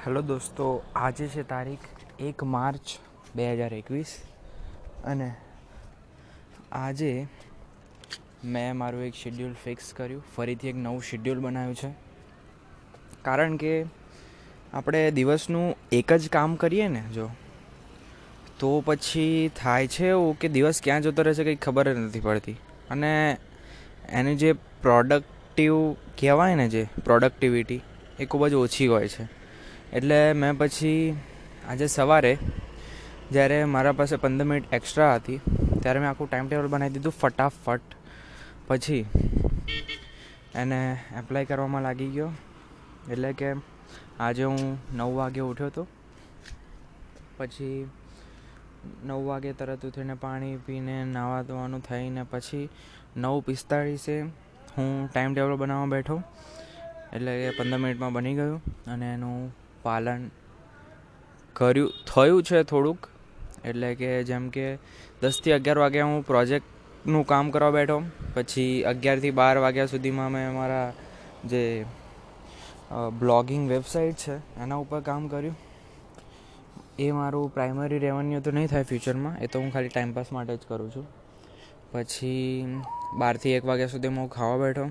Hello દોસ્તો, આજે છે તારીખ એક માર્ચ બે હજાર એકવીસ અને આજે મેં મારું એક શેડ્યુલ ફિક્સ કર્યું. ફરીથી એક નવું શેડ્યુલ બનાવ્યું છે. કારણ કે આપણે દિવસનું એક જ કામ કરીએ ને જો, તો પછી થાય છે એવું કે દિવસ ક્યાં જતો રહે છે કંઈ ખબર જ નથી પડતી. અને એની જે પ્રોડક્ટિવ કહેવાય ને જે પ્રોડક્ટિવિટી એ ખૂબ જ ઓછી હોય છે. એટલે મેં પછી આજે સવારે જ્યારે મારા પાસે પંદર મિનિટ એક્સ્ટ્રા હતી, ત્યારે મેં આખું ટાઈમ ટેબલ બનાવી દીધું ફટાફટ. પછી એને એપ્લાય કરવામાં લાગી ગયો. એટલે કે આજે હું નવ વાગે ઉઠ્યો હતો. પછી નવ વાગે તરત ઉઠીને પાણી પીને, નાવા ધોવાનું થઈને પછી નવ પિસ્તાળીસે હું ટાઈમ ટેબલ બનાવવા બેઠો. એટલે કે પંદર મિનિટમાં બની ગયું અને એનું પાલન કર્યું, થયું છે થોડુંક. એટલે કે જેમ કે દસથી અગિયાર વાગે હું પ્રોજેક્ટનું કામ કરવા બેઠો. પછી અગિયારથી બાર વાગ્યા સુધીમાં મેં મારા જે બ્લોગિંગ વેબસાઇટ છે, એના ઉપર કામ કર્યું. એ મારું પ્રાઇમરી રેવન્યુ તો નહીં થાય ફ્યુચરમાં, એ તો હું ખાલી ટાઈમપાસ માટે જ કરું છું. પછી બારથી એક વાગ્યા સુધીમાં હું ખાવા બેઠો.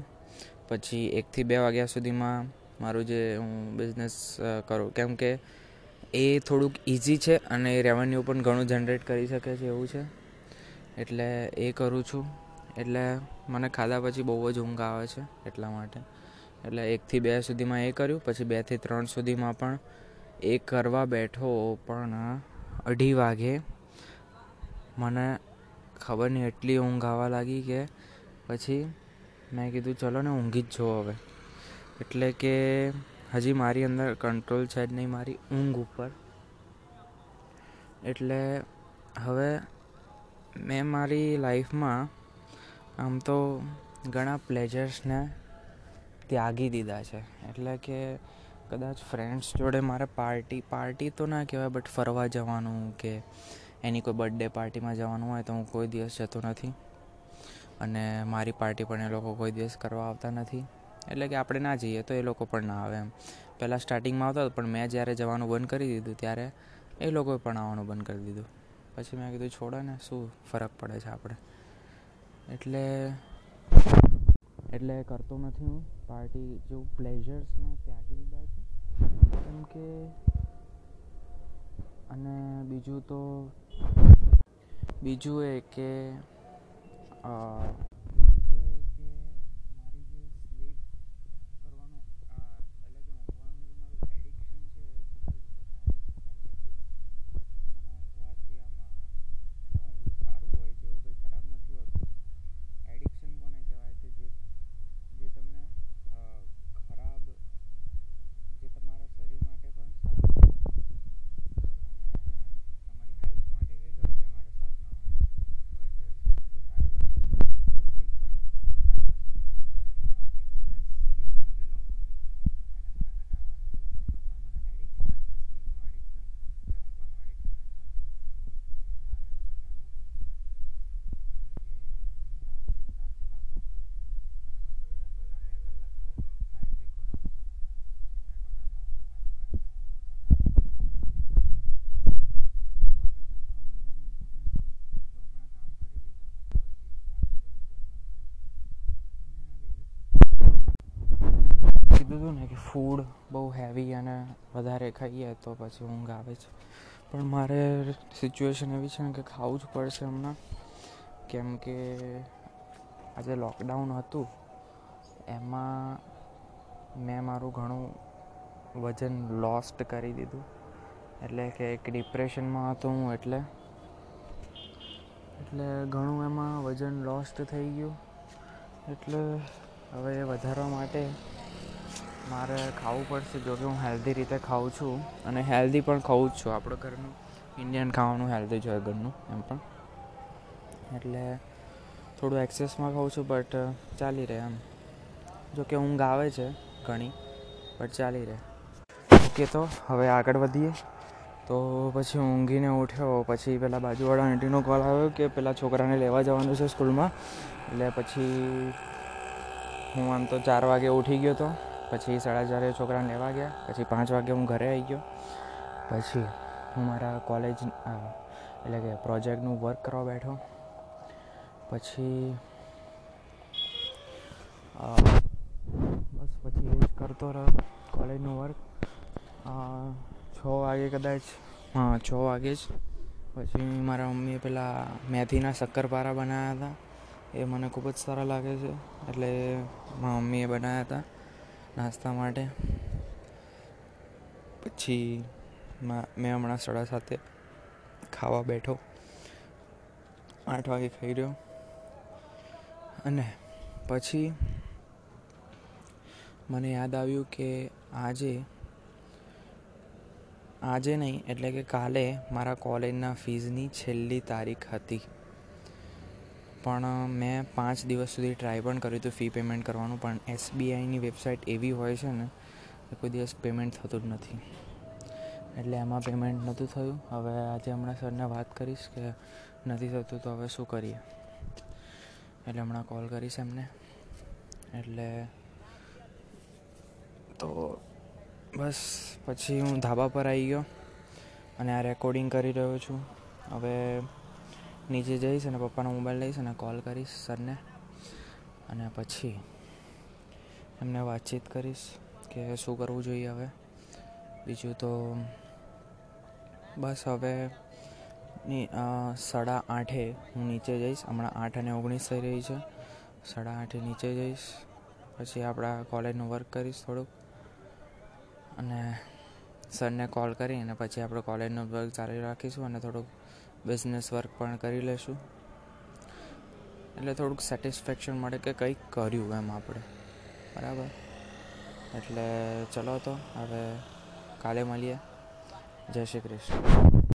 પછી એકથી બે વાગ્યા સુધીમાં મારું જે હું બિઝનેસ કરું. કેમ કે એ થોડુંક ઇઝી છે અને એ રેવન્યુ પણ ઘણું જનરેટ કરી શકે છે એવું છે. એટલે એ કરું છું. એટલે મને ખાધા પછી બહુ જ ઊંઘ આવે છે એટલા માટે. એટલે એકથી બે સુધીમાં એ કર્યું, પછી બેથી ત્રણ સુધીમાં પણ એ કરવા બેઠો પણ અઢી વાગે મને ખબર નહીં, એટલી ઊંઘ આવવા લાગી કે પછી મેં કીધું, ચલો ને ઊંઘી જ જો હવે. એટલે કે હજી મારી અંદર કંટ્રોલ છે જ નહીં, મારી ઊંઘ ઉપર. એટલે હવે મેં મારી લાઈફમાં આમ તો ઘણા પ્લેઝર્સને ત્યાગી દીધા છે. એટલે કે કદાચ ફ્રેન્ડ્સ જોડે મારે પાર્ટી પાર્ટી તો ના કહેવાય બટ ફરવા જવાનું કે એની કોઈ બર્થડે પાર્ટીમાં જવાનું હોય તો હું કોઈ દિવસ જતો નથી. અને મારી પાર્ટી પણ એ લોકો કોઈ દિવસ કરવા આવતા નથી. એટલે કે આપણે ના જઈએ તો એ લોકો પણ ના આવે એમ. પહેલાં સ્ટાર્ટિંગમાં આવતા પણ મેં જ્યારે જવાનું બંધ કરી દીધું ત્યારે એ લોકોએ પણ આવવાનું બંધ કરી દીધું. પછી મેં કીધું, છોડો ને, શું ફરક પડે છે આપણે? એટલે એટલે કરતો નથી હું. પાર્ટી જેવું પ્લેઝર્સને ત્યાગી દીધા છે. કેમ કે, અને બીજું તો, બીજું એ કે કે ફૂડ બહુ હેવી અને વધારે ખાઈએ તો પછી ઊંઘ આવે છે. પણ મારે સિચ્યુએશન એવી છે ને કે ખાવું જ પડશે હમણાં. કેમ કે આજે લોકડાઉન હતું. એમાં મેં મારું ઘણું વજન લોસ્ટ કરી દીધું. એટલે કે એક ડિપ્રેશનમાં હતો હું એટલે. એટલે ઘણું એમાં વજન લોસ્ટ થઈ ગયું. એટલે હવે વધારવા માટે મારે ખાવું પડશે જોકે હું હેલ્ધી રીતે ખાઉં છું અને હેલ્ધી પણ ખાઉં જ છું આપણું ઘરનું. ઇન્ડિયન ખાવાનું હેલ્ધી જ ઘરનું, એમ પણ. એટલે થોડું એક્સેસમાં ખાઉં છું બટ ચાલી રહે એમ. જોકે ઊંઘ આવે છે ઘણી બટ ચાલી રહે. ઓકે, તો હવે આગળ વધીએ. તો પછી ઊંઘીને ઉઠ્યો, પછી પેલા બાજુવાળા આંટીનો કોલ આવ્યો કે પેલા છોકરાને લેવા જવાનું છે સ્કૂલમાં. એટલે પછી હું આમ તો ચાર વાગે ઉઠી ગયો હતો પછી સાડા ચારે છોકરાને લેવા ગયા. પછી પાંચ વાગે હું ઘરે આવી ગયો. પછી હું મારા કોલેજ એટલે કે પ્રોજેક્ટનું વર્ક કરવા બેઠો. પછી બસ પછી એ જ કરતો રહ્યો કોલેજનું વર્ક છ વાગે કદાચ હા છ વાગે જ. પછી મારા મમ્મીએ પેલા મેથીના શક્કરપારા બનાવ્યા હતા. એ મને ખૂબ જ સારા લાગે છે. એટલે મારા મમ્મીએ બનાવ્યા હતા. નાસ્તા માટે. પછી મેં હમણાં સડા સાથે ખાવા બેઠો. આઠ વાગે ખાઈ રહ્યો. અને પછી મને યાદ આવ્યું કે આજે આજે નહીં, એટલે કે કાલે મારા કોલેજના ફીઝની છેલ્લી તારીખ હતી. પણ મેં પાંચ દિવસ સુધી ટ્રાય પણ કર્યું હતું ફી પેમેન્ટ કરવાનું, પણ એસબીઆઈની વેબસાઇટ એવી હોય છે ને કોઈ દિવસ પેમેન્ટ થતું જ નથી. એટલે એમાં પેમેન્ટ નહોતું થયું. હવે આજે હમણાં સરને વાત કરીશ કે નથી થતું, તો હવે શું કરીએ? એટલે હમણાં કોલ કરીશ એમને. એટલે તો બસ, પછી હું ધાબા પર આવી ગયો અને આ રેકોર્ડિંગ કરી રહ્યો છું. હવે નીચે જઈશ અને પપ્પાનો મોબાઈલ લઈશ અને કોલ કરીશ સરને. અને પછી એમને વાતચીત કરીશ કે શું કરવું જોઈએ હવે. બીજું તો બસ હવે સાડા આઠે હું નીચે જઈશ. હમણાં આઠ અને ઓગણીસ થઈ રહી છે. સાડા આઠે નીચે જઈશ. પછી આપણા કોલેજનું વર્ક કરીશ થોડુંક. અને સરને કોલ કરી અને પછી આપણે કોલેજનું વર્ક ચાલુ રાખીશું અને થોડુંક બિઝનેસ વર્ક પણ કરી લઈશું એટલે થોડુંક સેટિસ્ફેક્શન મળે કે કંઈક કર્યું એમ આપણે. બરાબર? એટલે ચલો તો, હવે કાલે મળીએ. જય શ્રી કૃષ્ણ.